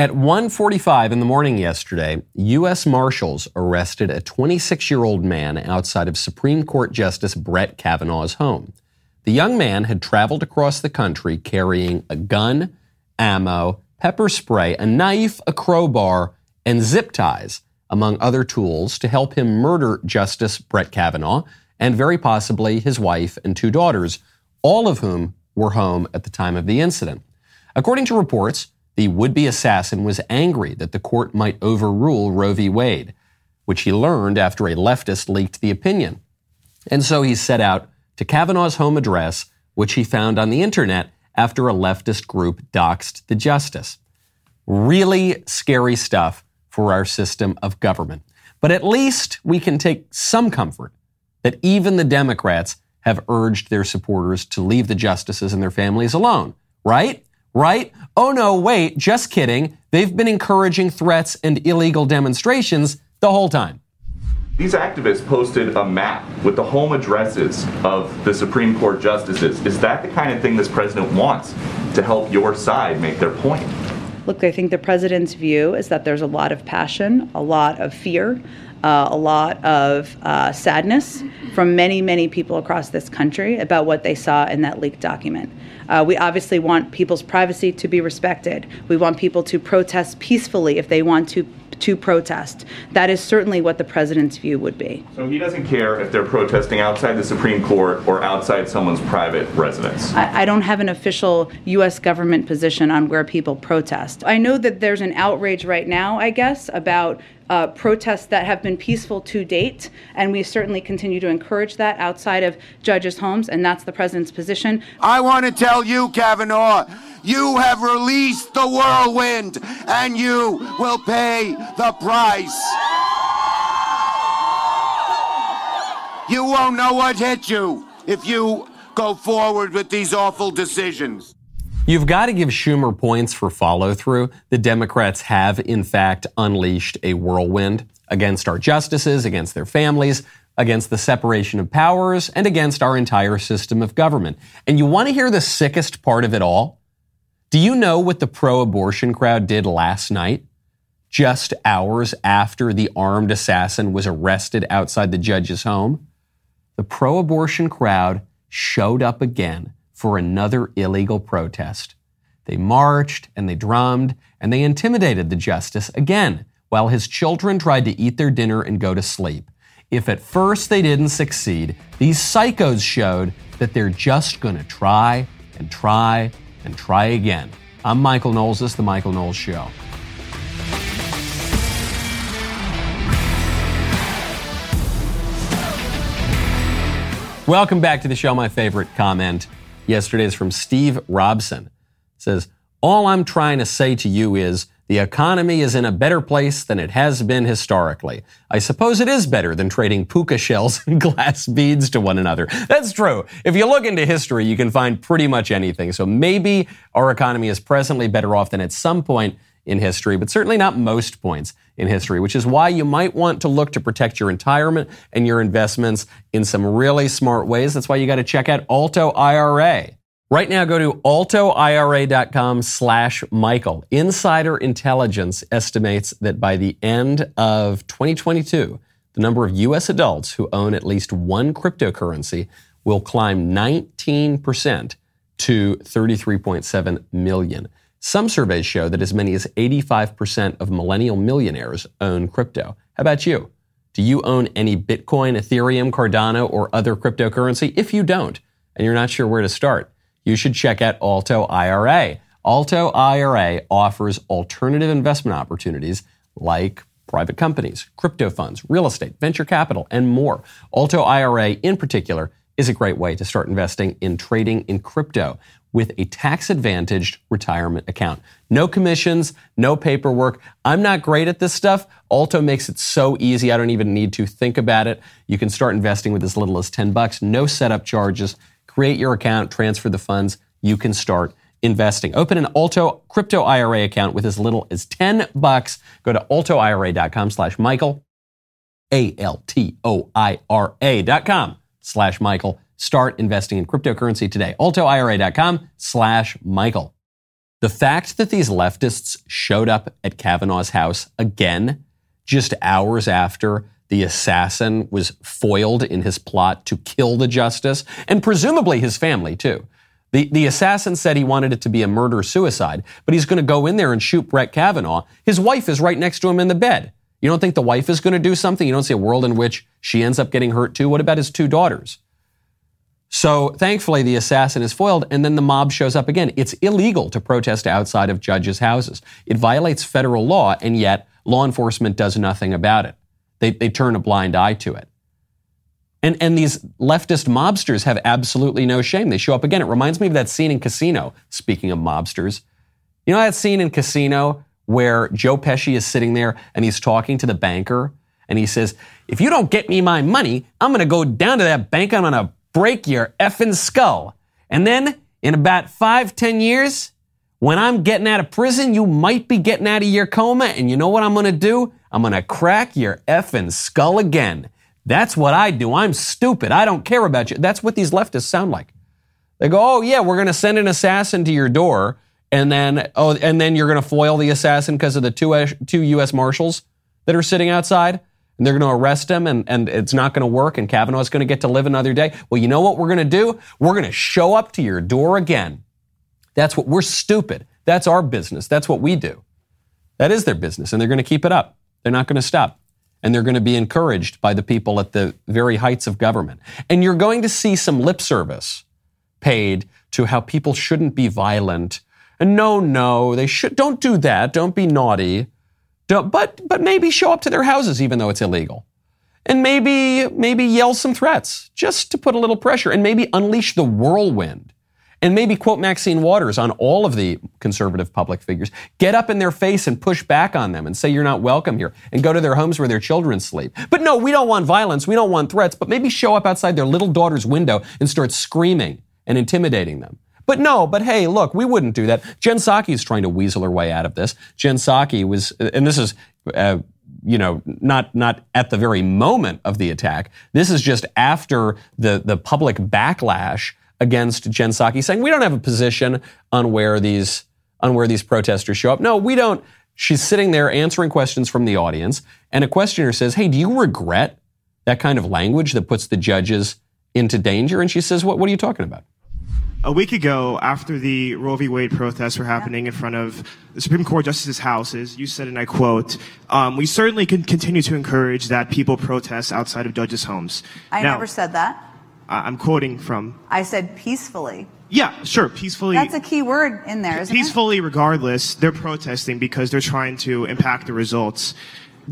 At 1:45 in the morning yesterday, US Marshals arrested a 26-year-old man outside of Supreme Court Justice Brett Kavanaugh's home. The young man had traveled across the country carrying a gun, ammo, pepper spray, a knife, a crowbar, and zip ties, among other tools, to help him murder Justice Brett Kavanaugh and very possibly his wife and two daughters, all of whom were home at the time of the incident. According to reports, the would be assassin was angry that the court might overrule Roe v. Wade, which he learned after a leftist leaked the opinion. And so he set out to Kavanaugh's home address, which he found on the internet after a leftist group doxed the justice. Really scary stuff for our system of government. But at least we can take some comfort that even the Democrats have urged their supporters to leave the justices and their families alone, right? Right? Oh no, wait, just kidding. They've been encouraging threats and illegal demonstrations the whole time. These activists posted a map with the home addresses of the Supreme Court justices. Is that the kind of thing this president wants to help your side make their point? Look, I think the president's view is that there's a lot of passion, a lot of fear, uh, a lot of uh, sadness from many, many people across this country about what they saw in that leaked document. Uh, we obviously want people's privacy to be respected. We want people to protest peacefully if they want to to protest. That is certainly what the president's view would be. So he doesn't care if they're protesting outside the Supreme Court or outside someone's private residence. I, I don't have an official U.S. government position on where people protest. I know that there's an outrage right now, I guess, about uh, protests that have been peaceful to date, and we certainly continue to encourage that outside of judges' homes, and that's the president's position. I want to tell you, Kavanaugh, you have released the whirlwind, and you will pay the price. You won't know what hit you if you go forward with these awful decisions. You've got to give Schumer points for follow through. The Democrats have, in fact, unleashed a whirlwind against our justices, against their families, against the separation of powers, and against our entire system of government. And you want to hear the sickest part of it all? Do you know what the pro abortion crowd did last night? Just hours after the armed assassin was arrested outside the judge's home? The pro abortion crowd showed up again for another illegal protest. They marched and they drummed and they intimidated the justice again while his children tried to eat their dinner and go to sleep. If at first they didn't succeed, these psychos showed that they're just going to try and try and try again. I'm Michael Knowles. This is The Michael Knowles Show. Welcome back to the show. My favorite comment yesterday is from Steve Robson. It says, All I'm trying to say to you is the economy is in a better place than it has been historically. I suppose it is better than trading puka shells and glass beads to one another. That's true. If you look into history, you can find pretty much anything. So maybe our economy is presently better off than at some point in history, but certainly not most points in history, which is why you might want to look to protect your retirement and your investments in some really smart ways. That's why you got to check out Alto IRA. Right now, go to altoira.com slash Michael. Insider Intelligence estimates that by the end of 2022, the number of U.S. adults who own at least one cryptocurrency will climb 19% to 33.7 million. Some surveys show that as many as 85% of millennial millionaires own crypto. How about you? Do you own any Bitcoin, Ethereum, Cardano, or other cryptocurrency? If you don't, and you're not sure where to start, you should check out Alto IRA. Alto IRA offers alternative investment opportunities like private companies, crypto funds, real estate, venture capital, and more. Alto IRA, in particular, is a great way to start investing in trading in crypto with a tax advantaged retirement account. No commissions, no paperwork. I'm not great at this stuff. Alto makes it so easy. I don't even need to think about it. You can start investing with as little as 10 bucks, no setup charges. Create your account, transfer the funds. You can start investing. Open an Alto crypto IRA account with as little as 10 bucks. Go to altoira.com slash Michael, A-L-T-O-I-R-A dot com slash Michael. Start investing in cryptocurrency today. AltoIRA.com slash Michael. The fact that these leftists showed up at Kavanaugh's house again, just hours after the assassin was foiled in his plot to kill the justice, and presumably his family too. The, the assassin said he wanted it to be a murder suicide, but he's going to go in there and shoot Brett Kavanaugh. His wife is right next to him in the bed. You don't think the wife is going to do something? You don't see a world in which she ends up getting hurt too? What about his two daughters? So thankfully, the assassin is foiled, and then the mob shows up again. It's illegal to protest outside of judges' houses. It violates federal law, and yet law enforcement does nothing about it. They, they turn a blind eye to it. And, and these leftist mobsters have absolutely no shame. They show up again. It reminds me of that scene in Casino, speaking of mobsters. You know that scene in Casino where Joe Pesci is sitting there and he's talking to the banker and he says, If you don't get me my money, I'm going to go down to that bank. I'm going to break your effing skull. And then in about five, ten years, when I'm getting out of prison, you might be getting out of your coma. And you know what I'm to do? I'm to crack your effing skull again. That's what I do. I'm stupid. I don't care about you. That's what these leftists sound like. They go, oh yeah, we're to send an assassin to your door, and then oh, and then you're to foil the assassin because of the two uh, two U.S. marshals that are sitting outside, and they're going to arrest him, and and it's not going to work, and Kavanaugh's going to get to live another day. Well, you know what we're going to do? We're going to show up to your door again. That's what we're stupid. That's our business. That's what we do. That is their business, and they're going to keep it up. They're not going to stop and they're going to be encouraged by the people at the very heights of government. And you're going to see some lip service paid to how people shouldn't be violent. And no, no, they should don't do that. Don't be naughty. But but maybe show up to their houses even though it's illegal. And maybe maybe yell some threats just to put a little pressure and maybe unleash the whirlwind and maybe quote Maxine Waters on all of the conservative public figures. Get up in their face and push back on them and say you're not welcome here and go to their homes where their children sleep. But no, we don't want violence. We don't want threats, but maybe show up outside their little daughter's window and start screaming and intimidating them. But no, but hey, look, we wouldn't do that. Jen Psaki is trying to weasel her way out of this. Jen Psaki was, and this is, uh, you know, not not at the very moment of the attack. This is just after the the public backlash against Jen Psaki, saying we don't have a position on where these on where these protesters show up. No, we don't. She's sitting there answering questions from the audience, and a questioner says, "Hey, do you regret that kind of language that puts the judges into danger?" And she says, "What? What are you talking about?" A week ago, after the Roe v. Wade protests were happening in front of the Supreme Court justices' houses, you said, and I quote, um, "We certainly can continue to encourage that people protest outside of judges' homes." I now, never said that. I'm quoting from. I said peacefully. Yeah, sure, peacefully. That's a key word in there, isn't peacefully, it? Peacefully, regardless, they're protesting because they're trying to impact the results.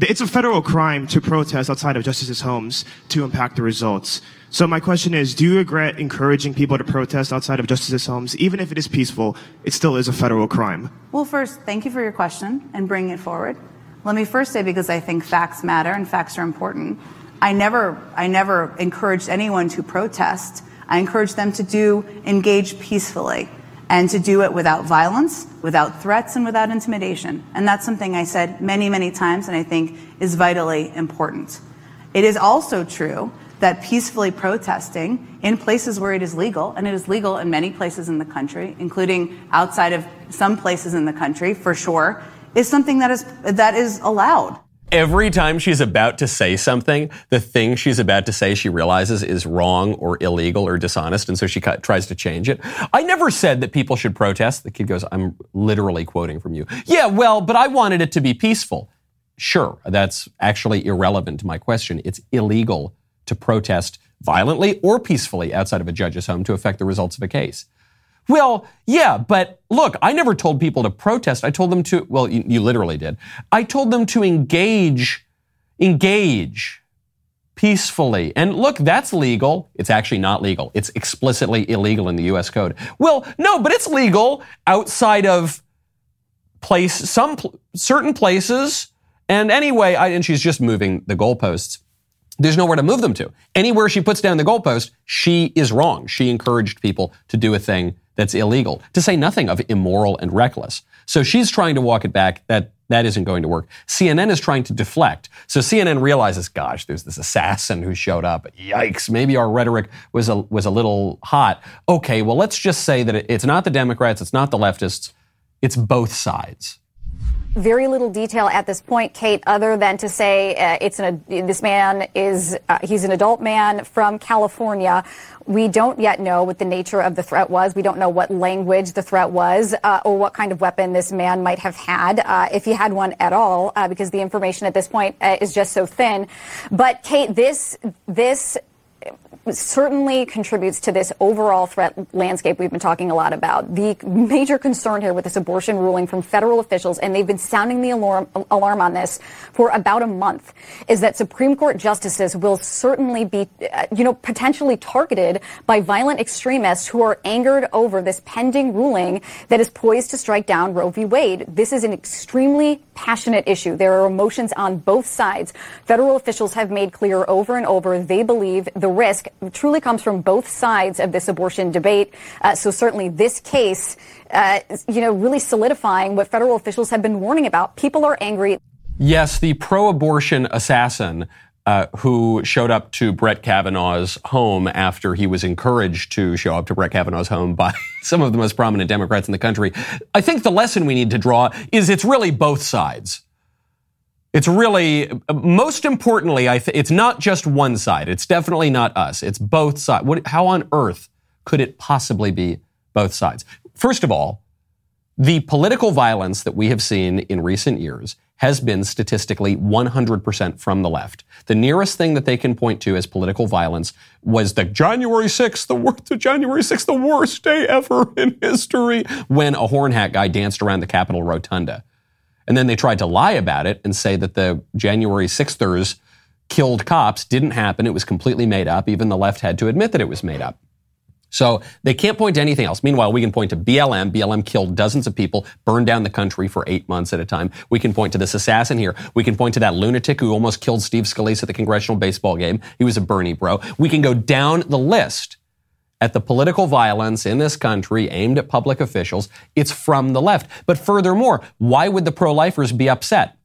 It's a federal crime to protest outside of justices' homes to impact the results. So my question is, do you regret encouraging people to protest outside of justices' homes? Even if it is peaceful, it still is a federal crime. Well, first, thank you for your question and bringing it forward. Let me first say, because I think facts matter and facts are important, I never, I never encouraged anyone to protest. I encouraged them to do engage peacefully and to do it without violence, without threats, and without intimidation. And that's something I said many, many times and I think is vitally important. It is also true that peacefully protesting in places where it is legal, and it is legal in many places in the country, including outside of some places in the country for sure, is something that is, that is allowed. Every time she's about to say something, the thing she's about to say she realizes is wrong or illegal or dishonest, and so she tries to change it. I never said that people should protest. The kid goes, I'm literally quoting from you. Yeah, well, but I wanted it to be peaceful. Sure, that's actually irrelevant to my question. It's illegal to protest violently or peacefully outside of a judge's home to affect the results of a case. Well, yeah, but look, I never told people to protest. I told them to, well, you, you literally did. I told them to engage, engage peacefully. And look, that's legal. It's actually not legal. It's explicitly illegal in the US code. Well, no, but it's legal outside of place, some certain places. And anyway, I, and she's just moving the goalposts. There's nowhere to move them to. Anywhere she puts down the goalpost, she is wrong. She encouraged people to do a thing that's illegal, to say nothing of immoral and reckless. So she's trying to walk it back. That that isn't going to work. CNN is trying to deflect. So CNN realizes, gosh, there's this assassin who showed up. Yikes, maybe our rhetoric was a was a little hot. Okay, well let's just say that it's not the Democrats, it's not the leftists. it's both sides. Very little detail at this point, Kate, other than to say uh, it's an, this man is uh, he's an adult man from California. We don't yet know what the nature of the threat was. We don't know what language the threat was uh, or what kind of weapon this man might have had, uh, if he had one at all, uh, because the information at this point uh, is just so thin. But Kate, this this certainly contributes to this overall threat landscape we've been talking a lot about. The major concern here with this abortion ruling from federal officials, and they've been sounding the alarm, alarm on this for about a month, is that Supreme Court justices will certainly be, uh, you know, potentially targeted by violent extremists who are angered over this pending ruling that is poised to strike down Roe v. Wade. This is an extremely passionate issue. There are emotions on both sides. Federal officials have made clear over and over they believe the risk truly comes from both sides of this abortion debate. Uh, so certainly this case, uh, you know, really solidifying what federal officials have been warning about. People are angry. Yes, the pro-abortion assassin uh, who showed up to Brett Kavanaugh's home after he was encouraged to show up to Brett Kavanaugh's home by some of the most prominent Democrats in the country. I think the lesson we need to draw is it's really both sides. It's really, most importantly, I th- it's not just one side. It's definitely not us. It's both sides. What, how on earth could it possibly be both sides? First of all, the political violence that we have seen in recent years has been statistically 100% from the left. The nearest thing that they can point to as political violence was the January 6th, the, the January 6th, the worst day ever in history, when a horn hat guy danced around the Capitol Rotunda. And then they tried to lie about it and say that the January 6thers killed cops didn't happen. It was completely made up. Even the left had to admit that it was made up. So they can't point to anything else. Meanwhile, we can point to BLM. BLM killed dozens of people, burned down the country for eight months at a time. We can point to this assassin here. We can point to that lunatic who almost killed Steve Scalise at the congressional baseball game. He was a Bernie bro. We can go down the list at the political violence in this country aimed at public officials, it's from the left. But furthermore, why would the pro-lifers be upset?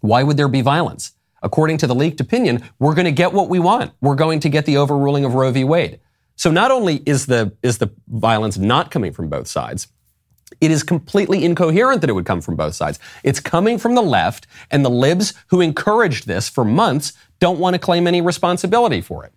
Why would there be violence? According to the leaked opinion, we're going to get what we want. We're going to get the overruling of Roe v. Wade. So not only is the, is the violence not coming from both sides, it is completely incoherent that it would come from both sides. It's coming from the left, and the libs who encouraged this for months don't want to claim any responsibility for it.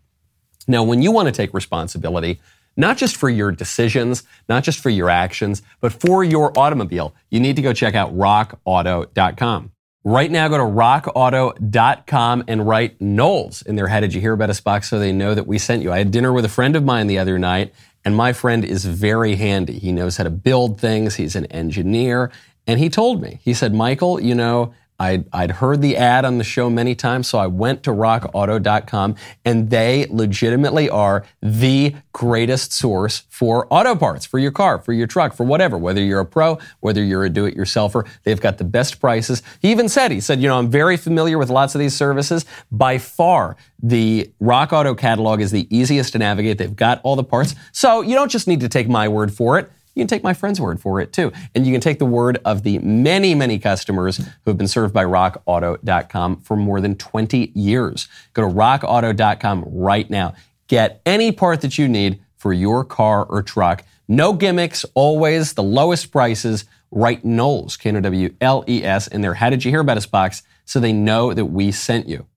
Now, when you want to take responsibility, not just for your decisions, not just for your actions, but for your automobile, you need to go check out rockauto.com. Right now, go to rockauto.com and write Knowles in their How Did You Hear About Us box so they know that we sent you. I had dinner with a friend of mine the other night, and my friend is very handy. He knows how to build things, he's an engineer, and he told me, he said, Michael, you know, I'd, I'd heard the ad on the show many times, so I went to rockauto.com and they legitimately are the greatest source for auto parts for your car, for your truck, for whatever, whether you're a pro, whether you're a do it yourselfer. They've got the best prices. He even said, he said, you know, I'm very familiar with lots of these services. By far, the Rock Auto catalog is the easiest to navigate. They've got all the parts. So you don't just need to take my word for it. You can take my friend's word for it too. And you can take the word of the many, many customers who have been served by rockauto.com for more than 20 years. Go to rockauto.com right now. Get any part that you need for your car or truck. No gimmicks, always the lowest prices. Write Knowles, K-N-O-W-L-E-S, in their How Did You Hear About Us box so they know that we sent you.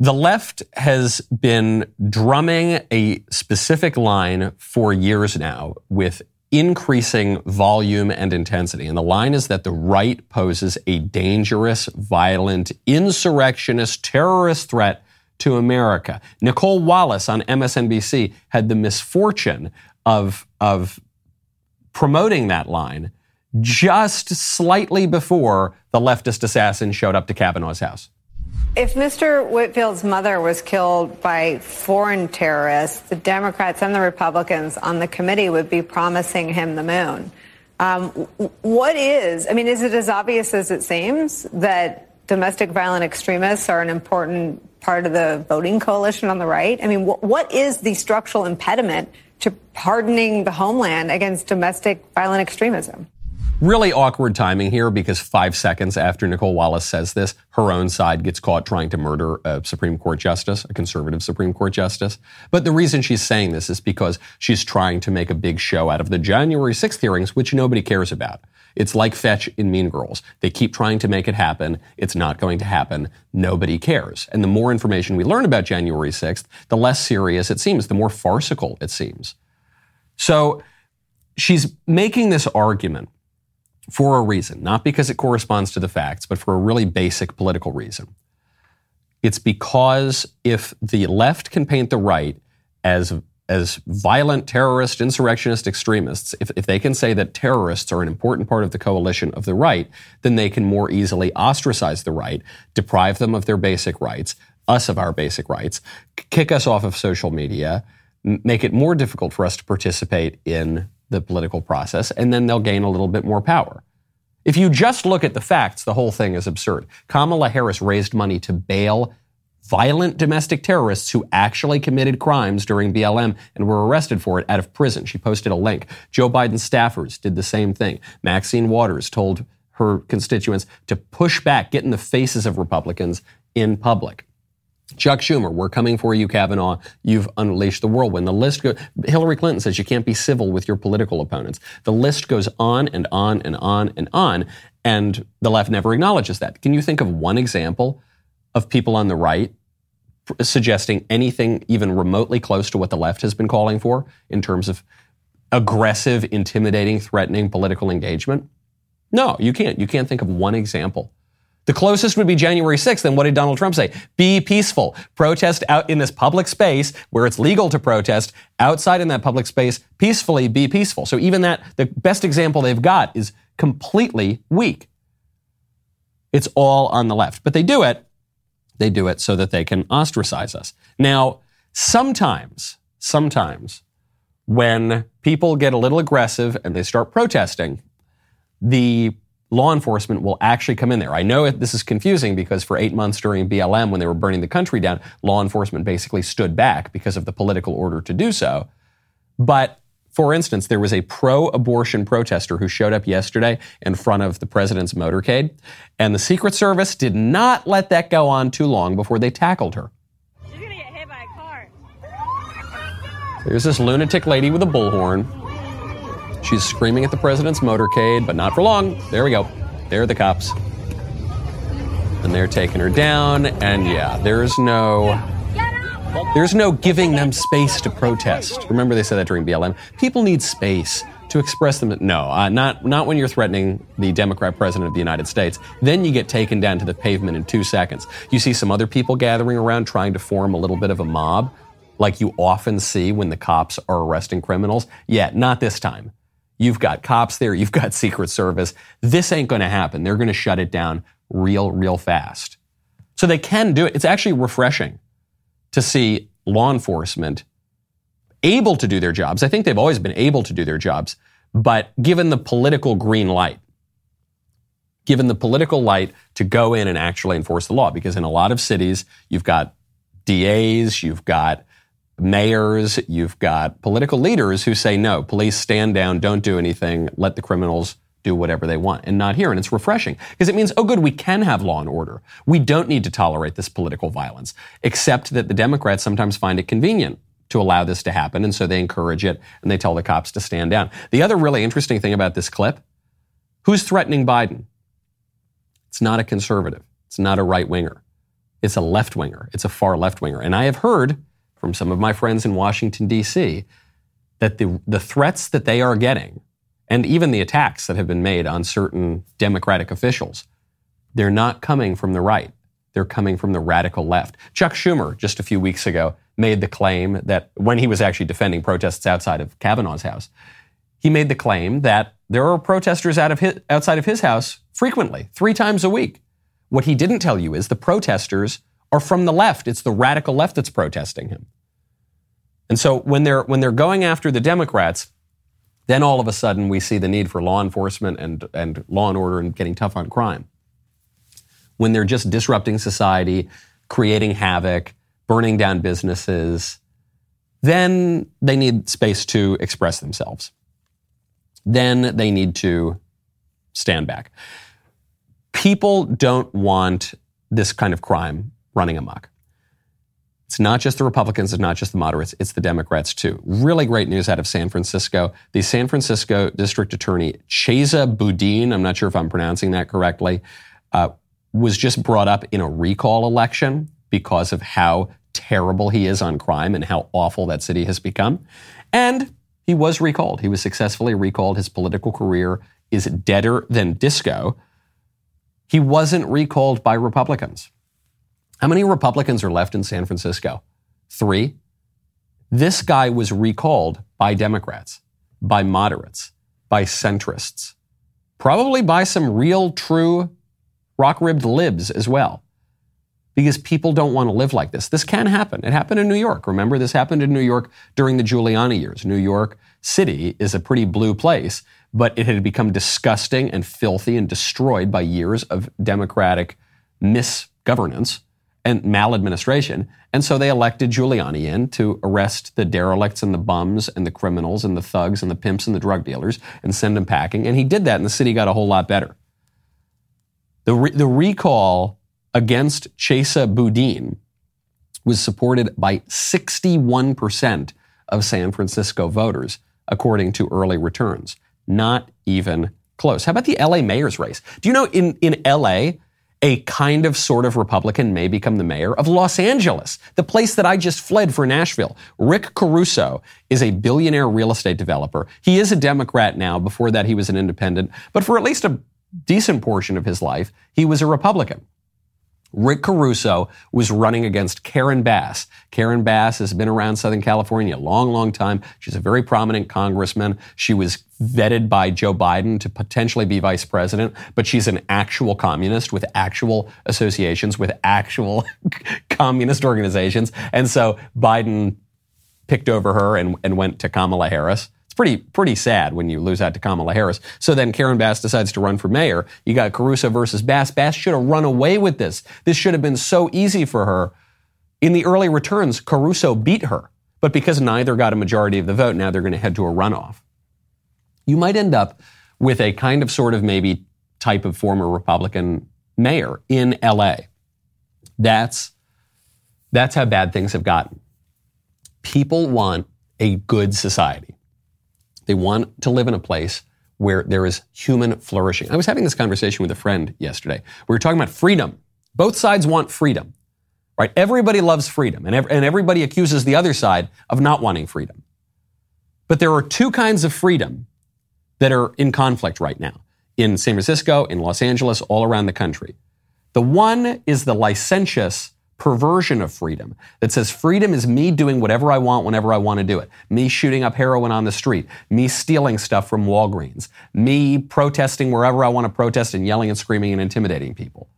The left has been drumming a specific line for years now with increasing volume and intensity. And the line is that the right poses a dangerous, violent, insurrectionist, terrorist threat to America. Nicolle Wallace on MSNBC had the misfortune of, of promoting that line just slightly before the leftist assassin showed up to Kavanaugh's house. If Mr. Whitfield's mother was killed by foreign terrorists, the Democrats and the Republicans on the committee would be promising him the moon. Um, what is, I mean, is it as obvious as it seems that domestic violent extremists are an important part of the voting coalition on the right? I mean, wh- what is the structural impediment to hardening the homeland against domestic violent extremism? Really awkward timing here because five seconds after Nicolle Wallace says this, her own side gets caught trying to murder a Supreme Court justice, a conservative Supreme Court justice. But the reason she's saying this is because she's trying to make a big show out of the January 6th hearings, which nobody cares about. It's like Fetch in Mean Girls. They keep trying to make it happen. It's not going to happen. Nobody cares. And the more information we learn about January 6th, the less serious it seems, the more farcical it seems. So she's making this argument for a reason, not because it corresponds to the facts, but for a really basic political reason. It's because if the left can paint the right as as violent terrorist, insurrectionist extremists, if, if they can say that terrorists are an important part of the coalition of the right, then they can more easily ostracize the right, deprive them of their basic rights, us of our basic rights, kick us off of social media, make it more difficult for us to participate in the political process, and then they'll gain a little bit more power. If you just look at the facts, the whole thing is absurd. Kamala Harris raised money to bail violent domestic terrorists who actually committed crimes during BLM and were arrested for it out of prison. She posted a link. Joe Biden's staffers did the same thing. Maxine Waters told her constituents to push back, get in the faces of Republicans in public. Chuck Schumer, we're coming for you, Kavanaugh. You've unleashed the whirlwind. The list goes, Hillary Clinton says you can't be civil with your political opponents. The list goes on and on and on and on, and the left never acknowledges that. Can you think of one example of people on the right suggesting anything even remotely close to what the left has been calling for in terms of aggressive, intimidating, threatening political engagement? No, you can't. You can't think of one example. The closest would be January 6th. And what did Donald Trump say? Be peaceful. Protest out in this public space where it's legal to protest. Outside in that public space, peacefully be peaceful. So even that, the best example they've got is completely weak. It's all on the left. But they do it. They do it so that they can ostracize us. Now, sometimes, sometimes when people get a little aggressive and they start protesting, the law enforcement will actually come in there. I know this is confusing because for eight months during BLM, when they were burning the country down, law enforcement basically stood back because of the political order to do so. But for instance, there was a pro abortion protester who showed up yesterday in front of the president's motorcade, and the Secret Service did not let that go on too long before they tackled her. She's gonna get hit by a car. There's this lunatic lady with a bullhorn She's screaming at the president's motorcade, but not for long. There we go. There are the cops. And they're taking her down. And yeah, there's no. There's no giving them space to protest. Remember, they said that during BLM. People need space to express them. No, uh, not not when you're threatening the Democrat president of the United States. Then you get taken down to the pavement in two seconds. You see some other people gathering around trying to form a little bit of a mob, like you often see when the cops are arresting criminals. Yeah, not this time. You've got cops there. You've got Secret Service. This ain't going to happen. They're going to shut it down real, real fast. So they can do it. It's actually refreshing to see law enforcement able to do their jobs. I think they've always been able to do their jobs, but given the political green light, given the political light to go in and actually enforce the law, because in a lot of cities, you've got DAs, you've got mayors, you've got political leaders who say, no, police stand down, don't do anything, let the criminals do whatever they want, and not here. And it's refreshing because it means, oh, good, we can have law and order. We don't need to tolerate this political violence, except that the Democrats sometimes find it convenient to allow this to happen, and so they encourage it and they tell the cops to stand down. The other really interesting thing about this clip who's threatening Biden? It's not a conservative, it's not a right winger, it's a left winger, it's a far left winger. And I have heard from some of my friends in Washington, D.C., that the, the threats that they are getting, and even the attacks that have been made on certain Democratic officials, they're not coming from the right. They're coming from the radical left. Chuck Schumer, just a few weeks ago, made the claim that when he was actually defending protests outside of Kavanaugh's house, he made the claim that there are protesters out of his, outside of his house frequently, three times a week. What he didn't tell you is the protesters are from the left. It's the radical left that's protesting him. And so when they're when they're going after the Democrats, then all of a sudden we see the need for law enforcement and, and law and order and getting tough on crime. When they're just disrupting society, creating havoc, burning down businesses, then they need space to express themselves. Then they need to stand back. People don't want this kind of crime running amok. It's not just the Republicans, it's not just the moderates, it's the Democrats too. Really great news out of San Francisco. The San Francisco District Attorney, Chesa Boudin, I'm not sure if I'm pronouncing that correctly, uh, was just brought up in a recall election because of how terrible he is on crime and how awful that city has become. And he was recalled. He was successfully recalled. His political career is deader than disco. He wasn't recalled by Republicans. How many Republicans are left in San Francisco? Three. This guy was recalled by Democrats, by moderates, by centrists, probably by some real, true, rock ribbed libs as well. Because people don't want to live like this. This can happen. It happened in New York. Remember, this happened in New York during the Giuliani years. New York City is a pretty blue place, but it had become disgusting and filthy and destroyed by years of Democratic misgovernance and maladministration. And so they elected Giuliani in to arrest the derelicts and the bums and the criminals and the thugs and the pimps and the drug dealers and send them packing. And he did that, and the city got a whole lot better. The, re- the recall against Chesa Boudin was supported by 61% of San Francisco voters, according to early returns. Not even close. How about the LA mayor's race? Do you know in, in LA, a kind of sort of Republican may become the mayor of Los Angeles, the place that I just fled for Nashville. Rick Caruso is a billionaire real estate developer. He is a Democrat now. Before that, he was an independent. But for at least a decent portion of his life, he was a Republican. Rick Caruso was running against Karen Bass. Karen Bass has been around Southern California a long, long time. She's a very prominent congressman. She was vetted by Joe Biden to potentially be vice president, but she's an actual communist with actual associations with actual communist organizations. And so Biden picked over her and, and went to Kamala Harris. It's pretty pretty sad when you lose out to Kamala Harris. So then Karen Bass decides to run for mayor. You got Caruso versus Bass. Bass should have run away with this. This should have been so easy for her. In the early returns, Caruso beat her. But because neither got a majority of the vote, now they're going to head to a runoff. You might end up with a kind of sort of maybe type of former Republican mayor in LA. That's that's how bad things have gotten. People want a good society. They want to live in a place where there is human flourishing. I was having this conversation with a friend yesterday. We were talking about freedom. Both sides want freedom, right? Everybody loves freedom, and, ev- and everybody accuses the other side of not wanting freedom. But there are two kinds of freedom that are in conflict right now in San Francisco, in Los Angeles, all around the country. The one is the licentious perversion of freedom that says freedom is me doing whatever I want whenever I want to do it. Me shooting up heroin on the street. Me stealing stuff from Walgreens. Me protesting wherever I want to protest and yelling and screaming and intimidating people.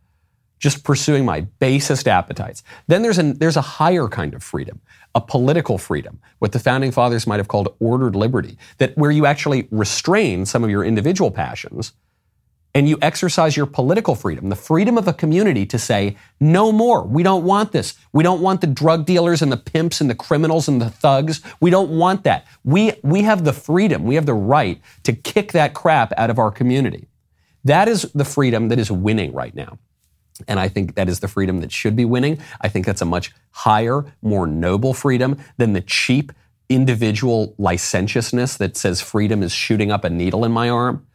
Just pursuing my basest appetites. Then there's a, there's a higher kind of freedom, a political freedom, what the founding fathers might have called ordered liberty, that where you actually restrain some of your individual passions and you exercise your political freedom, the freedom of a community to say, no more. We don't want this. We don't want the drug dealers and the pimps and the criminals and the thugs. We don't want that. We, we have the freedom, we have the right to kick that crap out of our community. That is the freedom that is winning right now. And I think that is the freedom that should be winning. I think that's a much higher, more noble freedom than the cheap individual licentiousness that says freedom is shooting up a needle in my arm.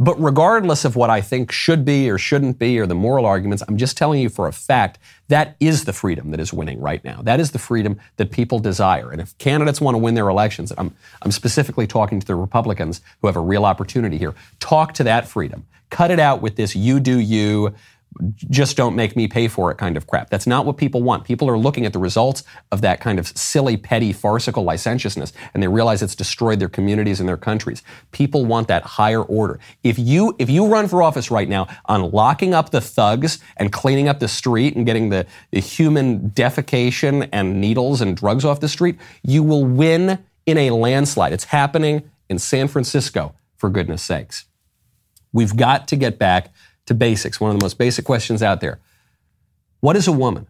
But regardless of what I think should be or shouldn't be or the moral arguments, I'm just telling you for a fact that is the freedom that is winning right now. That is the freedom that people desire. And if candidates want to win their elections, I'm, I'm specifically talking to the Republicans who have a real opportunity here. Talk to that freedom. Cut it out with this you do you, just don't make me pay for it kind of crap. That's not what people want. People are looking at the results of that kind of silly, petty, farcical licentiousness, and they realize it's destroyed their communities and their countries. People want that higher order. If you if you run for office right now on locking up the thugs and cleaning up the street and getting the, the human defecation and needles and drugs off the street, you will win in a landslide. It's happening in San Francisco, for goodness sakes. We've got to get back to basics, one of the most basic questions out there. What is a woman?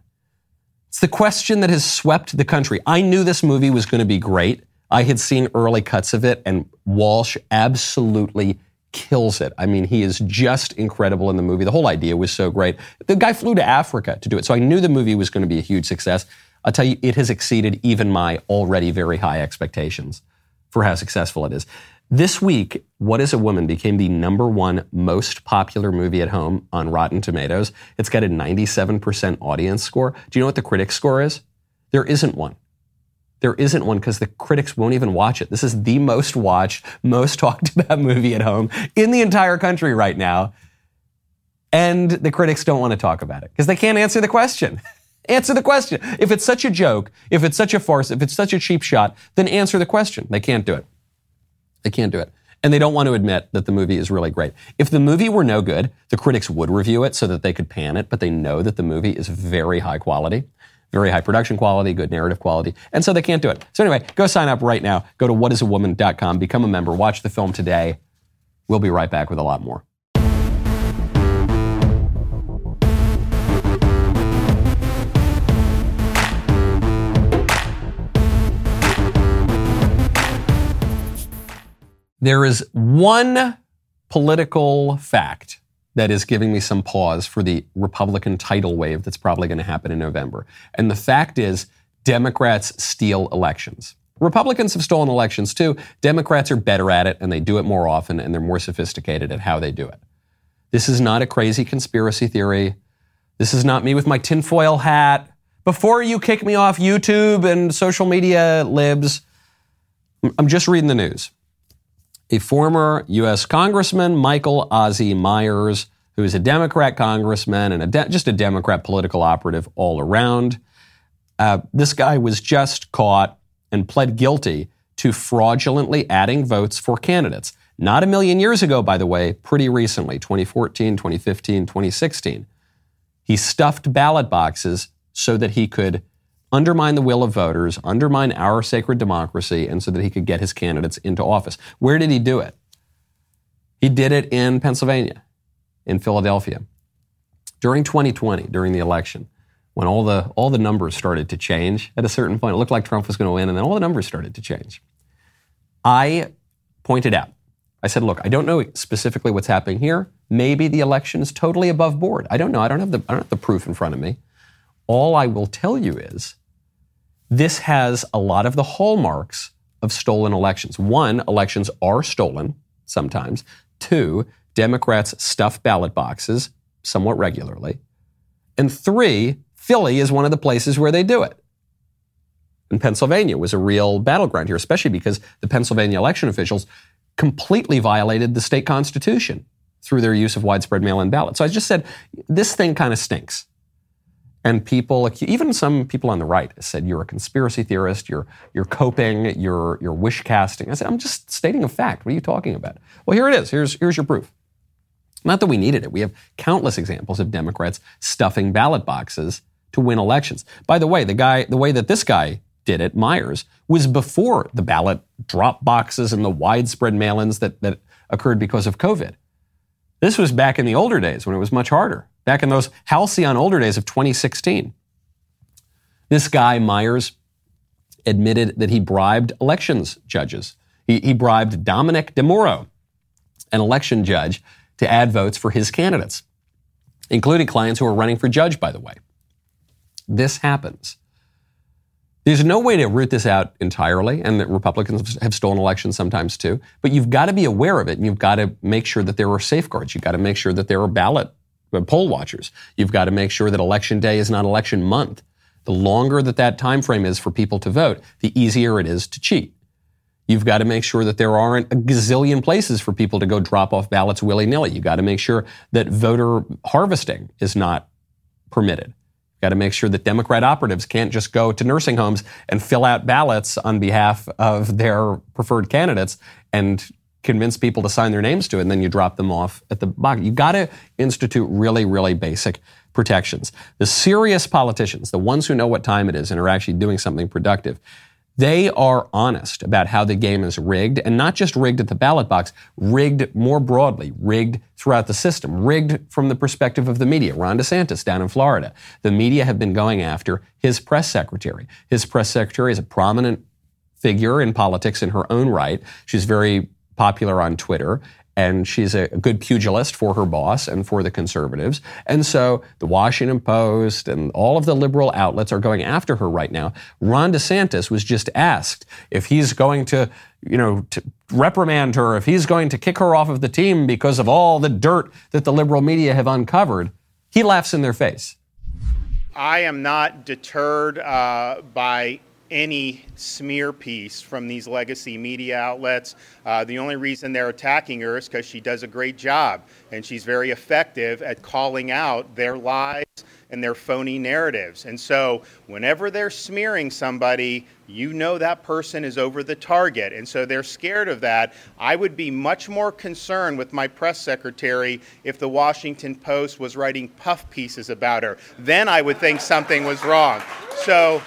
It's the question that has swept the country. I knew this movie was going to be great. I had seen early cuts of it, and Walsh absolutely kills it. I mean, he is just incredible in the movie. The whole idea was so great. The guy flew to Africa to do it, so I knew the movie was going to be a huge success. I'll tell you, it has exceeded even my already very high expectations for how successful it is. This week, What is a Woman became the number one most popular movie at home on Rotten Tomatoes. It's got a 97% audience score. Do you know what the critic score is? There isn't one. There isn't one because the critics won't even watch it. This is the most watched, most talked about movie at home in the entire country right now. And the critics don't want to talk about it because they can't answer the question. answer the question. If it's such a joke, if it's such a farce, if it's such a cheap shot, then answer the question. They can't do it. They can't do it. And they don't want to admit that the movie is really great. If the movie were no good, the critics would review it so that they could pan it, but they know that the movie is very high quality, very high production quality, good narrative quality, and so they can't do it. So anyway, go sign up right now. Go to whatisawoman.com, become a member, watch the film today. We'll be right back with a lot more. There is one political fact that is giving me some pause for the Republican tidal wave that's probably going to happen in November. And the fact is, Democrats steal elections. Republicans have stolen elections too. Democrats are better at it and they do it more often and they're more sophisticated at how they do it. This is not a crazy conspiracy theory. This is not me with my tinfoil hat. Before you kick me off YouTube and social media libs, I'm just reading the news a former U.S. Congressman, Michael Ozzie Myers, who is a Democrat congressman and a de- just a Democrat political operative all around. Uh, this guy was just caught and pled guilty to fraudulently adding votes for candidates. Not a million years ago, by the way, pretty recently, 2014, 2015, 2016. He stuffed ballot boxes so that he could undermine the will of voters, undermine our sacred democracy, and so that he could get his candidates into office. Where did he do it? He did it in Pennsylvania, in Philadelphia. During 2020, during the election, when all the, all the numbers started to change at a certain point, it looked like Trump was going to win, and then all the numbers started to change. I pointed out, I said, look, I don't know specifically what's happening here. Maybe the election is totally above board. I don't know. I don't have the, I don't have the proof in front of me. All I will tell you is this has a lot of the hallmarks of stolen elections. One, elections are stolen sometimes. Two, Democrats stuff ballot boxes somewhat regularly. And three, Philly is one of the places where they do it. And Pennsylvania was a real battleground here, especially because the Pennsylvania election officials completely violated the state constitution through their use of widespread mail in ballots. So I just said, this thing kind of stinks. And people, even some people on the right, said you're a conspiracy theorist, you're you're coping, you're you're wish casting. I said I'm just stating a fact. What are you talking about? Well, here it is. Here's here's your proof. Not that we needed it. We have countless examples of Democrats stuffing ballot boxes to win elections. By the way, the guy, the way that this guy did it, Myers, was before the ballot drop boxes and the widespread mail-ins that, that occurred because of COVID. This was back in the older days when it was much harder back in those halcyon older days of 2016. This guy, Myers, admitted that he bribed elections judges. He, he bribed Domenick DeMuro, an election judge, to add votes for his candidates, including clients who are running for judge, by the way. This happens. There's no way to root this out entirely, and that Republicans have stolen elections sometimes too. But you've got to be aware of it, and you've got to make sure that there are safeguards. You've got to make sure that there are ballot uh, poll watchers. You've got to make sure that election day is not election month. The longer that that time frame is for people to vote, the easier it is to cheat. You've got to make sure that there aren't a gazillion places for people to go drop off ballots willy nilly. You've got to make sure that voter harvesting is not permitted. Got to make sure that Democrat operatives can't just go to nursing homes and fill out ballots on behalf of their preferred candidates and convince people to sign their names to it, and then you drop them off at the box. You got to institute really, really basic protections. The serious politicians, the ones who know what time it is and are actually doing something productive, they are honest about how the game is rigged, and not just rigged at the ballot box, rigged more broadly, rigged throughout the system, rigged from the perspective of the media. Ron DeSantis down in Florida. The media have been going after his press secretary. His press secretary is a prominent figure in politics in her own right. She's very popular on Twitter. And she's a good pugilist for her boss and for the conservatives. And so the Washington Post and all of the liberal outlets are going after her right now. Ron DeSantis was just asked if he's going to, you know, to reprimand her, if he's going to kick her off of the team because of all the dirt that the liberal media have uncovered. He laughs in their face. I am not deterred uh, by any smear piece from these legacy media outlets. Uh, the only reason they're attacking her is because she does a great job and she's very effective at calling out their lies and their phony narratives. And so, whenever they're smearing somebody, you know that person is over the target. And so they're scared of that. I would be much more concerned with my press secretary if the Washington Post was writing puff pieces about her. Then I would think something was wrong. So,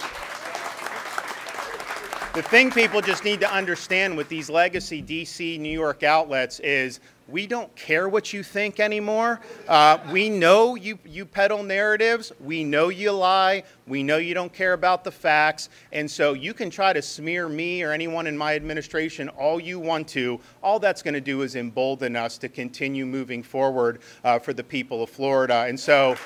the thing people just need to understand with these legacy DC, New York outlets is we don't care what you think anymore. Uh, we know you, you peddle narratives. We know you lie. We know you don't care about the facts. And so you can try to smear me or anyone in my administration all you want to. All that's going to do is embolden us to continue moving forward uh, for the people of Florida. And so.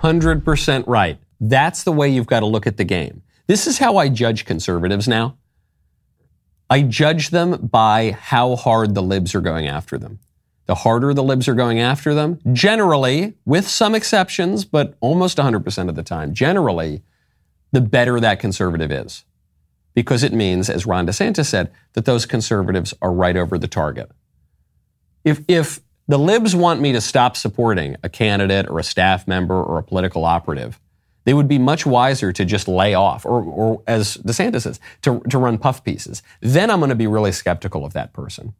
100% right. That's the way you've got to look at the game. This is how I judge conservatives now. I judge them by how hard the libs are going after them. The harder the libs are going after them, generally, with some exceptions, but almost 100% of the time, generally, the better that conservative is. Because it means, as Ron DeSantis said, that those conservatives are right over the target. If, if the libs want me to stop supporting a candidate or a staff member or a political operative, they would be much wiser to just lay off, or, or as DeSantis says, to, to run puff pieces. Then I'm going to be really skeptical of that person.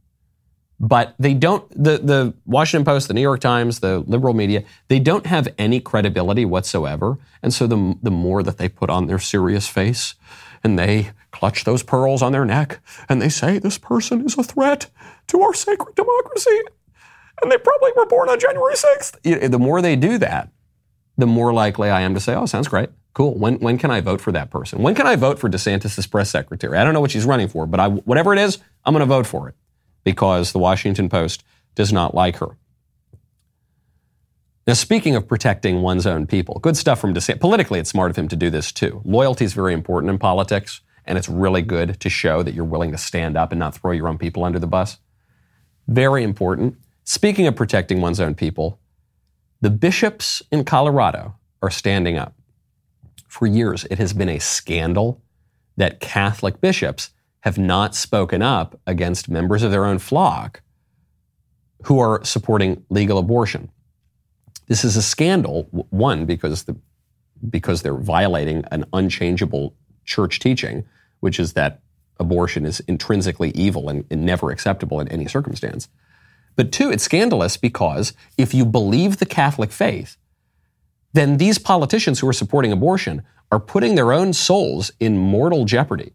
But they don't, the, the Washington Post, the New York Times, the liberal media, they don't have any credibility whatsoever. And so the, the more that they put on their serious face and they clutch those pearls on their neck and they say this person is a threat to our sacred democracy and they probably were born on January 6th. The more they do that, the more likely I am to say, oh, sounds great. Cool. When, when can I vote for that person? When can I vote for DeSantis' press secretary? I don't know what she's running for, but I, whatever it is, I'm going to vote for it because the Washington Post does not like her. Now, speaking of protecting one's own people, good stuff from DeSantis. Politically, it's smart of him to do this too. Loyalty is very important in politics, and it's really good to show that you're willing to stand up and not throw your own people under the bus. Very important. Speaking of protecting one's own people, the bishops in Colorado are standing up. For years, it has been a scandal that Catholic bishops have not spoken up against members of their own flock who are supporting legal abortion. This is a scandal, one, because, the, because they're violating an unchangeable church teaching, which is that abortion is intrinsically evil and, and never acceptable in any circumstance. But two, it's scandalous because if you believe the Catholic faith, then these politicians who are supporting abortion are putting their own souls in mortal jeopardy,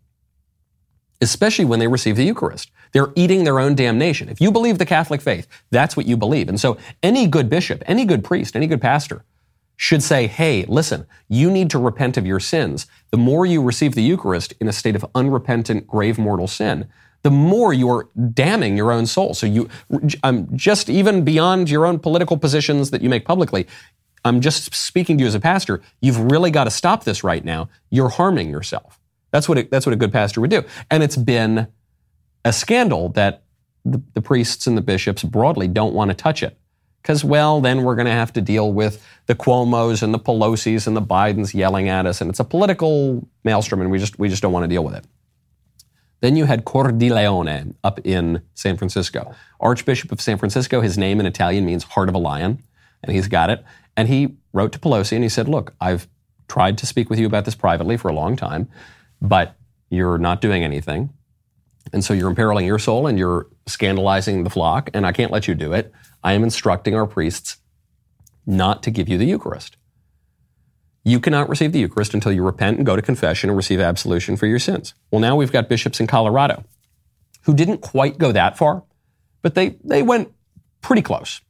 especially when they receive the Eucharist. They're eating their own damnation. If you believe the Catholic faith, that's what you believe. And so any good bishop, any good priest, any good pastor should say, hey, listen, you need to repent of your sins. The more you receive the Eucharist in a state of unrepentant, grave mortal sin, the more you're damning your own soul. So you, um, just even beyond your own political positions that you make publicly, I'm just speaking to you as a pastor. You've really got to stop this right now. You're harming yourself. That's what it, that's what a good pastor would do. And it's been a scandal that the, the priests and the bishops broadly don't want to touch it. Because, well, then we're going to have to deal with the Cuomos and the Pelosi's and the Bidens yelling at us. And it's a political maelstrom, and we just, we just don't want to deal with it. Then you had Cordileone up in San Francisco. Archbishop of San Francisco, his name in Italian means heart of a lion, and he's got it. And he wrote to Pelosi and he said, Look, I've tried to speak with you about this privately for a long time, but you're not doing anything. And so you're imperiling your soul and you're scandalizing the flock, and I can't let you do it. I am instructing our priests not to give you the Eucharist. You cannot receive the Eucharist until you repent and go to confession and receive absolution for your sins. Well, now we've got bishops in Colorado who didn't quite go that far, but they, they went pretty close.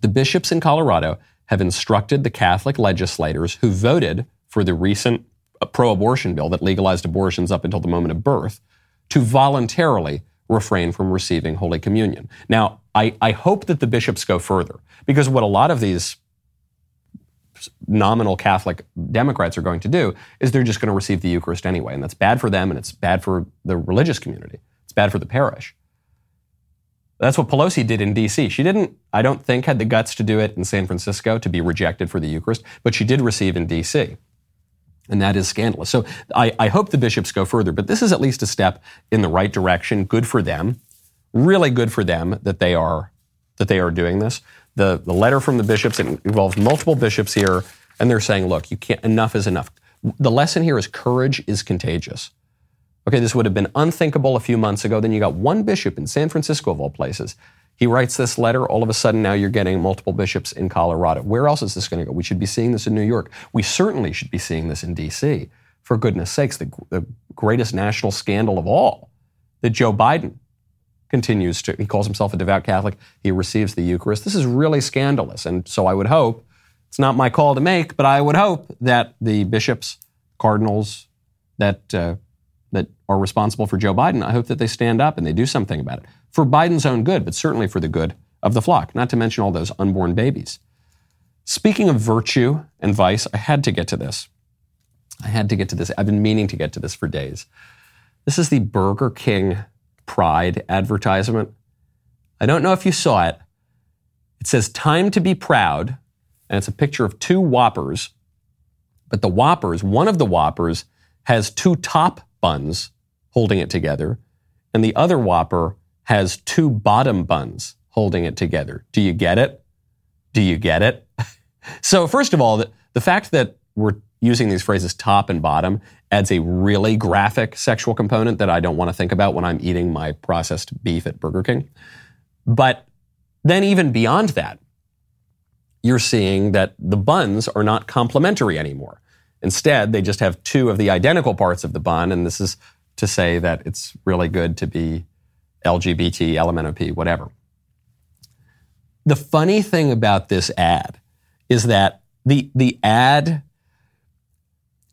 The bishops in Colorado have instructed the Catholic legislators who voted for the recent uh, pro abortion bill that legalized abortions up until the moment of birth to voluntarily refrain from receiving Holy Communion. Now, I, I hope that the bishops go further because what a lot of these nominal Catholic Democrats are going to do is they're just going to receive the Eucharist anyway. And that's bad for them and it's bad for the religious community. It's bad for the parish. That's what Pelosi did in D.C. She didn't, I don't think, had the guts to do it in San Francisco to be rejected for the Eucharist, but she did receive in D.C. And that is scandalous. So I, I hope the bishops go further, but this is at least a step in the right direction. Good for them. Really good for them that they are that they are doing this. The, the letter from the bishops, it involves multiple bishops here, and they're saying, look, you can't enough is enough. The lesson here is courage is contagious. Okay, this would have been unthinkable a few months ago. Then you got one bishop in San Francisco, of all places. He writes this letter. All of a sudden, now you're getting multiple bishops in Colorado. Where else is this going to go? We should be seeing this in New York. We certainly should be seeing this in D.C. For goodness sakes, the, the greatest national scandal of all that Joe Biden continues to, he calls himself a devout Catholic. He receives the Eucharist. This is really scandalous. And so I would hope, it's not my call to make, but I would hope that the bishops, cardinals that, uh, that are responsible for Joe Biden, I hope that they stand up and they do something about it for Biden's own good, but certainly for the good of the flock, not to mention all those unborn babies. Speaking of virtue and vice, I had to get to this. I had to get to this. I've been meaning to get to this for days. This is the Burger King Pride advertisement. I don't know if you saw it. It says, Time to be proud. And it's a picture of two Whoppers. But the Whoppers, one of the Whoppers has two top buns holding it together, and the other Whopper has two bottom buns holding it together. Do you get it? Do you get it? so, first of all, the, the fact that we're using these phrases top and bottom adds a really graphic sexual component that I don't want to think about when I'm eating my processed beef at Burger King. But then, even beyond that, you're seeing that the buns are not complementary anymore. Instead, they just have two of the identical parts of the bun, and this is to say that it's really good to be LGBT, LMNOP, whatever. The funny thing about this ad is that the, the ad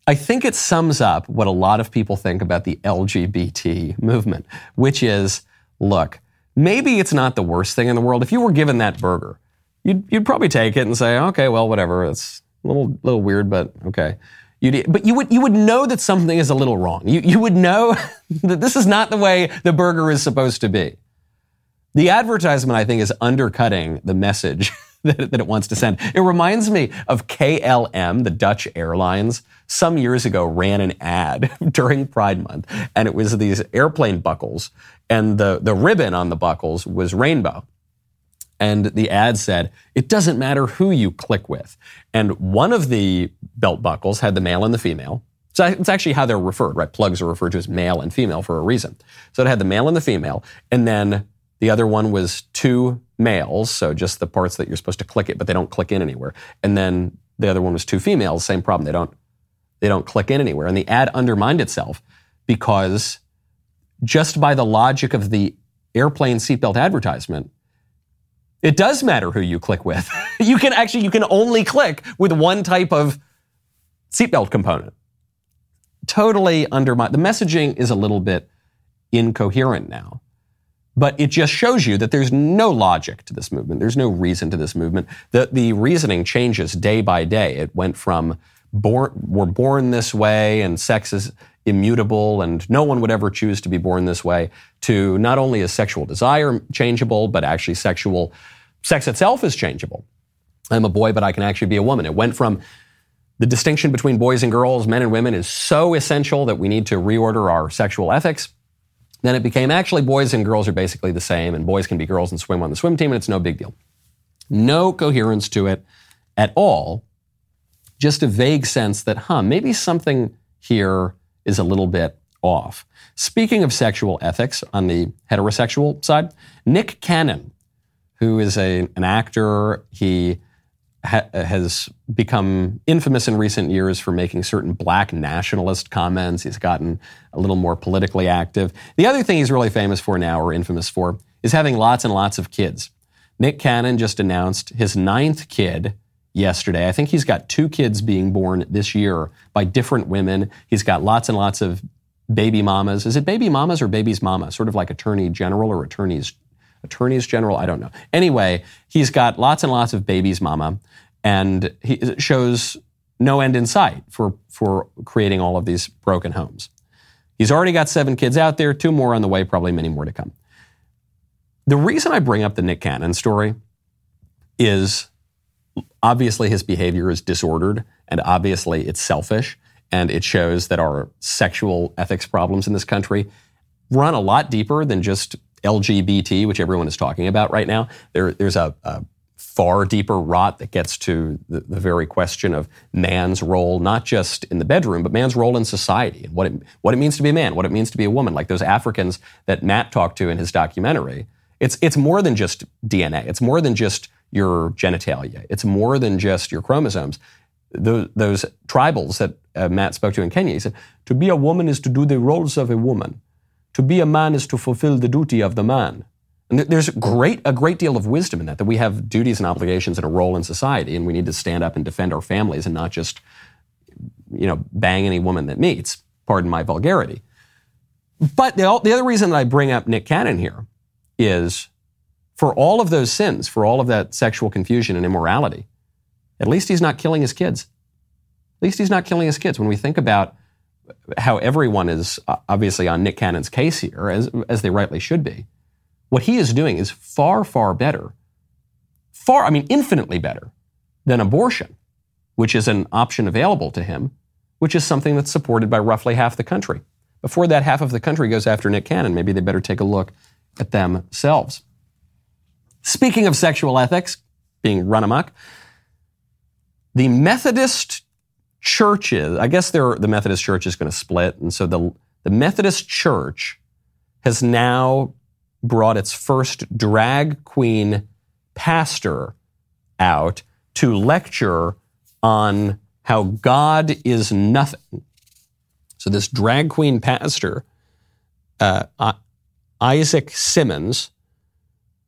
I think it sums up what a lot of people think about the LGBT movement, which is look, maybe it's not the worst thing in the world. If you were given that burger, you'd, you'd probably take it and say, okay, well, whatever. It's a little, little weird, but okay. You'd, but you would, you would know that something is a little wrong. You, you would know that this is not the way the burger is supposed to be. The advertisement, I think, is undercutting the message that, that it wants to send. It reminds me of KLM, the Dutch airlines, some years ago ran an ad during Pride Month, and it was these airplane buckles, and the, the ribbon on the buckles was rainbow. And the ad said, it doesn't matter who you click with. And one of the belt buckles had the male and the female. So it's actually how they're referred, right? Plugs are referred to as male and female for a reason. So it had the male and the female. And then the other one was two males, so just the parts that you're supposed to click it, but they don't click in anywhere. And then the other one was two females, same problem. They don't they don't click in anywhere. And the ad undermined itself because just by the logic of the airplane seatbelt advertisement, it does matter who you click with. you can actually you can only click with one type of seatbelt component. Totally undermine the messaging is a little bit incoherent now. But it just shows you that there's no logic to this movement. There's no reason to this movement. The, the reasoning changes day by day. It went from born, we're born this way and sex is immutable and no one would ever choose to be born this way to not only is sexual desire changeable, but actually sexual, sex itself is changeable. I'm a boy, but I can actually be a woman. It went from the distinction between boys and girls, men and women is so essential that we need to reorder our sexual ethics then it became actually boys and girls are basically the same, and boys can be girls and swim on the swim team, and it's no big deal. No coherence to it at all. Just a vague sense that, huh, maybe something here is a little bit off. Speaking of sexual ethics on the heterosexual side, Nick Cannon, who is a, an actor, he ha- has become infamous in recent years for making certain black nationalist comments. He's gotten a little more politically active. The other thing he's really famous for now, or infamous for, is having lots and lots of kids. Nick Cannon just announced his ninth kid yesterday. I think he's got two kids being born this year by different women. He's got lots and lots of baby mamas. Is it baby mamas or baby's mama? Sort of like attorney general or attorneys attorneys general. I don't know. Anyway, he's got lots and lots of babies mama, and he shows no end in sight for for creating all of these broken homes. He's already got seven kids out there, two more on the way, probably many more to come. The reason I bring up the Nick Cannon story is obviously his behavior is disordered and obviously it's selfish and it shows that our sexual ethics problems in this country run a lot deeper than just LGBT, which everyone is talking about right now. There, there's a, a far deeper rot that gets to the, the, very question of man's role, not just in the bedroom, but man's role in society and what it, what it means to be a man, what it means to be a woman. Like those Africans that Matt talked to in his documentary. It's, it's more than just DNA. It's more than just your genitalia. It's more than just your chromosomes. Those, those tribals that uh, Matt spoke to in Kenya, he said, to be a woman is to do the roles of a woman. To be a man is to fulfill the duty of the man. And there's great, a great deal of wisdom in that, that we have duties and obligations and a role in society, and we need to stand up and defend our families and not just, you know, bang any woman that meets. Pardon my vulgarity. But the, the other reason that I bring up Nick Cannon here is for all of those sins, for all of that sexual confusion and immorality, at least he's not killing his kids. At least he's not killing his kids. When we think about how everyone is uh, obviously on Nick Cannon's case here, as, as they rightly should be. What he is doing is far, far better, far, I mean, infinitely better than abortion, which is an option available to him, which is something that's supported by roughly half the country. Before that half of the country goes after Nick Cannon, maybe they better take a look at themselves. Speaking of sexual ethics being run amok, the Methodist churches, I guess the Methodist Church is going to split. And so the, the Methodist Church has now brought its first drag queen pastor out to lecture on how God is nothing. So this drag queen pastor, uh, Isaac Simmons,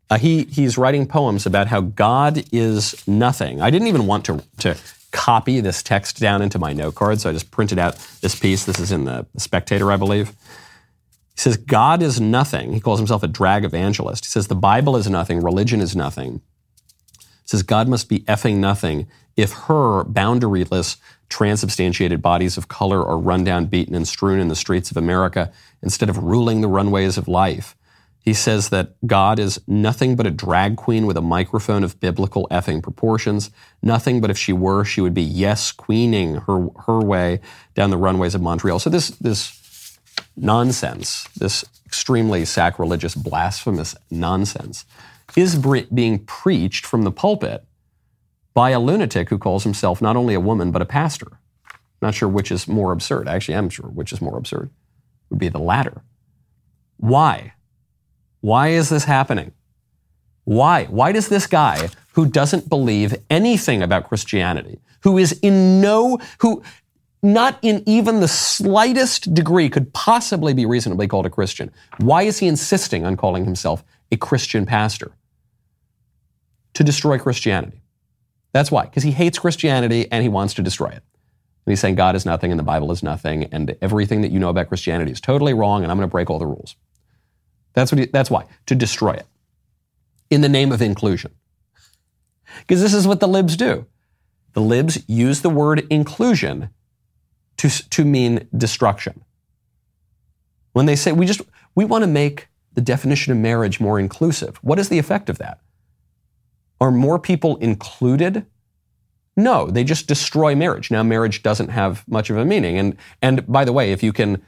uh, he, he's writing poems about how God is nothing. I didn't even want to, to copy this text down into my note card. So I just printed out this piece. This is in the Spectator, I believe. He says, God is nothing. He calls himself a drag evangelist. He says, the Bible is nothing. Religion is nothing. He says, God must be effing nothing if her boundaryless, transubstantiated bodies of color are run down, beaten, and strewn in the streets of America instead of ruling the runways of life. He says that God is nothing but a drag queen with a microphone of biblical effing proportions. Nothing but if she were, she would be yes queening her her way down the runways of Montreal. So this this nonsense, this extremely sacrilegious, blasphemous nonsense, is being preached from the pulpit by a lunatic who calls himself not only a woman but a pastor. Not sure which is more absurd. Actually, I'm sure which is more absurd. Would be the latter. Why? Why is this happening? Why? Why does this guy who doesn't believe anything about Christianity, who is in no, who not in even the slightest degree could possibly be reasonably called a Christian, why is he insisting on calling himself a Christian pastor? To destroy Christianity. That's why, because he hates Christianity and he wants to destroy it. And he's saying God is nothing and the Bible is nothing and everything that you know about Christianity is totally wrong and I'm going to break all the rules. That's what. He, that's why to destroy it in the name of inclusion. Because this is what the libs do. The libs use the word inclusion to, to mean destruction. When they say we just we want to make the definition of marriage more inclusive, what is the effect of that? Are more people included? No, they just destroy marriage. Now marriage doesn't have much of a meaning. And and by the way, if you can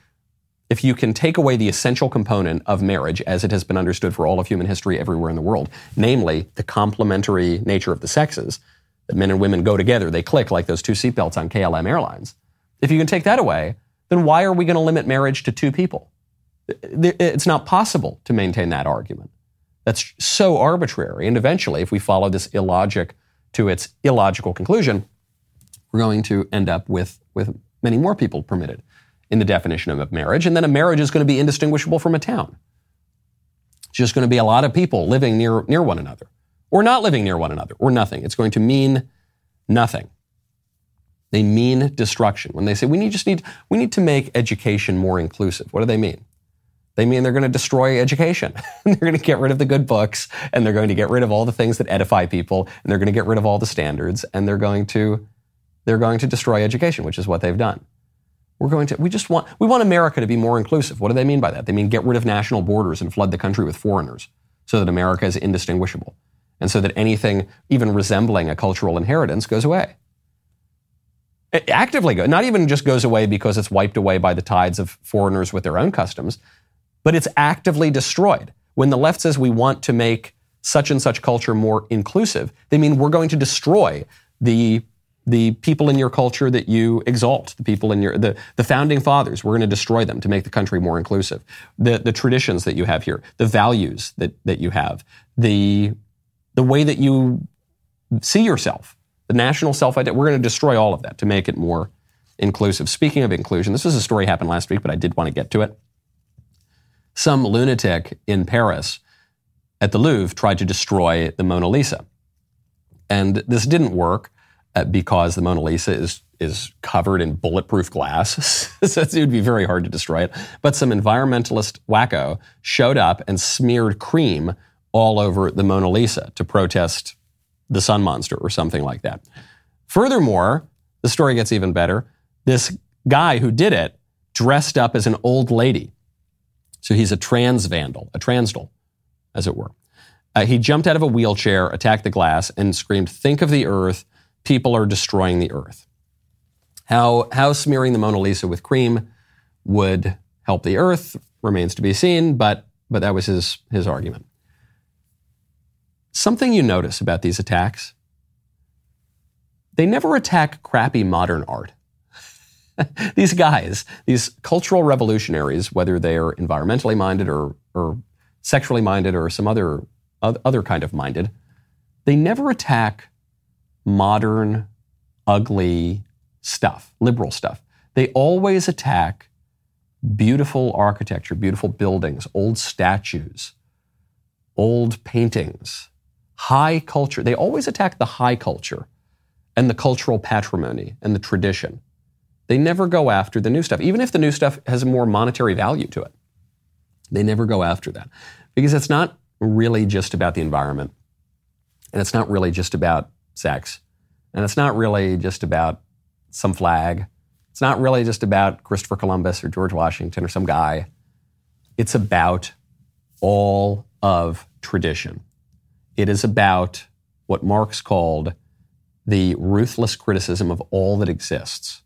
if you can take away the essential component of marriage as it has been understood for all of human history everywhere in the world, namely the complementary nature of the sexes, that men and women go together, they click like those two seatbelts on KLM Airlines. If you can take that away, then why are we going to limit marriage to two people? It's not possible to maintain that argument. That's so arbitrary. And eventually, if we follow this illogic to its illogical conclusion, we're going to end up with, with many more people permitted in the definition of a marriage. And then a marriage is going to be indistinguishable from a town. It's just going to be a lot of people living near, near one another, or not living near one another, or nothing. It's going to mean nothing. They mean destruction. When they say we need just need we need to make education more inclusive, what do they mean? They mean they're going to destroy education. they're going to get rid of the good books and they're going to get rid of all the things that edify people and they're going to get rid of all the standards and they're going to they're going to destroy education, which is what they've done. We're going to we just want we want America to be more inclusive. What do they mean by that? They mean get rid of national borders and flood the country with foreigners so that America is indistinguishable and so that anything even resembling a cultural inheritance goes away. It actively go, not even just goes away because it's wiped away by the tides of foreigners with their own customs, but it's actively destroyed. When the left says we want to make such and such culture more inclusive, they mean we're going to destroy the the people in your culture that you exalt, the people in your the, the founding fathers, we're going to destroy them to make the country more inclusive. The the traditions that you have here, the values that that you have, the the way that you see yourself, the national self identity. We're going to destroy all of that to make it more inclusive. Speaking of inclusion, this was a story happened last week, but I did want to get to it. Some lunatic in Paris at the Louvre tried to destroy the Mona Lisa. And this didn't work because the Mona Lisa is is covered in bulletproof glass, so it would be very hard to destroy it. But some environmentalist wacko showed up and smeared cream all over the Mona Lisa to protest the sun monster or something like that. Furthermore, the story gets even better. This guy who did it dressed up as an old lady. So he's a trans vandal, a transdal, as it were. Uh, he jumped out of a wheelchair, attacked the glass, and screamed, Think of the earth. People are destroying the earth. How, how smearing the Mona Lisa with cream would help the earth remains to be seen, but, but that was his, his argument. Something you notice about these attacks they never attack crappy modern art. these guys, these cultural revolutionaries, whether they are environmentally minded or, or sexually minded or some other, other kind of minded, they never attack modern, ugly stuff, liberal stuff. They always attack beautiful architecture, beautiful buildings, old statues, old paintings, high culture. They always attack the high culture and the cultural patrimony and the tradition. They never go after the new stuff, even if the new stuff has a more monetary value to it. They never go after that because it's not really just about the environment and it's not really just about sex and it's not really just about some flag. It's not really just about Christopher Columbus or George Washington or some guy. It's about all of tradition. It is about what Marx called the ruthless criticism of all that exists.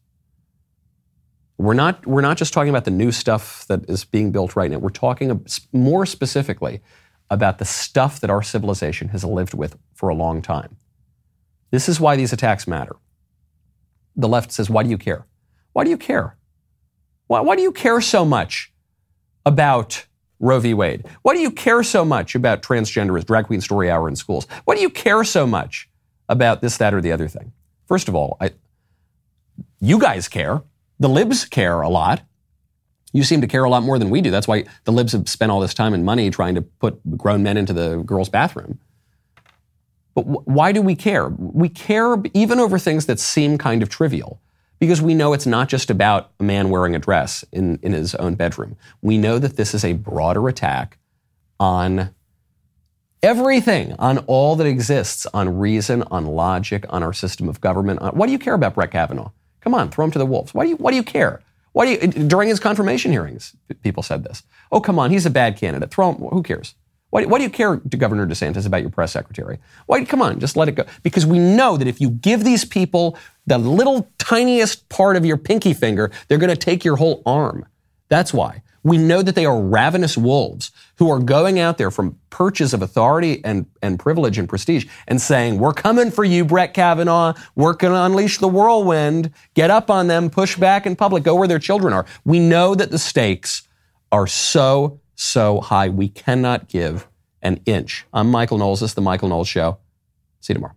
We're not, we're not just talking about the new stuff that is being built right now. We're talking more specifically about the stuff that our civilization has lived with for a long time. This is why these attacks matter. The left says, Why do you care? Why do you care? Why, why do you care so much about Roe v. Wade? Why do you care so much about transgenderism, drag queen story hour in schools? Why do you care so much about this, that, or the other thing? First of all, I, you guys care. The libs care a lot. You seem to care a lot more than we do. That's why the libs have spent all this time and money trying to put grown men into the girls' bathroom. But wh- why do we care? We care even over things that seem kind of trivial because we know it's not just about a man wearing a dress in, in his own bedroom. We know that this is a broader attack on everything, on all that exists, on reason, on logic, on our system of government. On, why do you care about Brett Kavanaugh? Come on, throw him to the wolves. Why do you, why do you care? Why do you, during his confirmation hearings, people said this. Oh, come on, he's a bad candidate. Throw him, who cares? Why, why do you care Governor DeSantis about your press secretary? Why, come on, just let it go. Because we know that if you give these people the little tiniest part of your pinky finger, they're going to take your whole arm. That's why. We know that they are ravenous wolves who are going out there from perches of authority and, and privilege and prestige and saying, We're coming for you, Brett Kavanaugh. We're going to unleash the whirlwind. Get up on them, push back in public, go where their children are. We know that the stakes are so so high we cannot give an inch. I'm Michael Knowles. This is The Michael Knowles Show. See you tomorrow.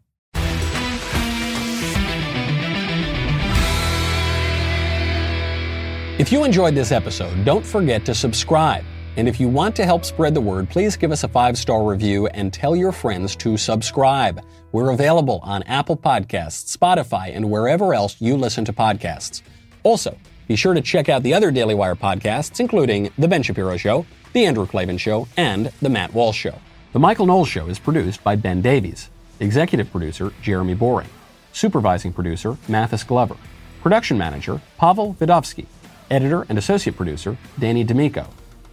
If you enjoyed this episode, don't forget to subscribe. And if you want to help spread the word, please give us a five star review and tell your friends to subscribe. We're available on Apple Podcasts, Spotify, and wherever else you listen to podcasts. Also, be sure to check out the other Daily Wire podcasts, including The Ben Shapiro Show, The Andrew Klavan Show, and The Matt Walsh Show. The Michael Knowles Show is produced by Ben Davies, executive producer Jeremy Boring, supervising producer Mathis Glover, production manager Pavel Vidovsky, editor and associate producer Danny D'Amico,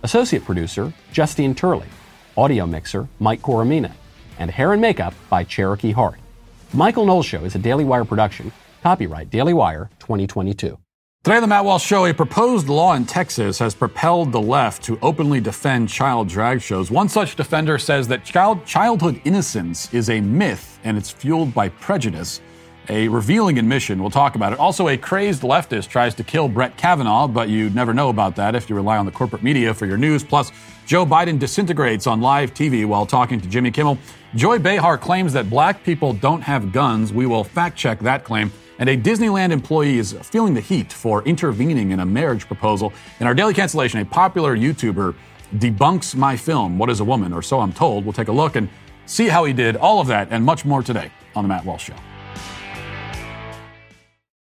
associate producer Justine Turley, audio mixer Mike Coromina, and hair and makeup by Cherokee Hart. The Michael Knowles Show is a Daily Wire production, copyright Daily Wire 2022. Today on the Matt Walsh Show, a proposed law in Texas has propelled the left to openly defend child drag shows. One such defender says that child, childhood innocence is a myth and it's fueled by prejudice. A revealing admission, we'll talk about it. Also, a crazed leftist tries to kill Brett Kavanaugh, but you'd never know about that if you rely on the corporate media for your news. Plus, Joe Biden disintegrates on live TV while talking to Jimmy Kimmel. Joy Behar claims that black people don't have guns. We will fact check that claim. And a Disneyland employee is feeling the heat for intervening in a marriage proposal. In our daily cancellation, a popular YouTuber debunks my film, What is a Woman, or so I'm told. We'll take a look and see how he did all of that and much more today on The Matt Walsh Show.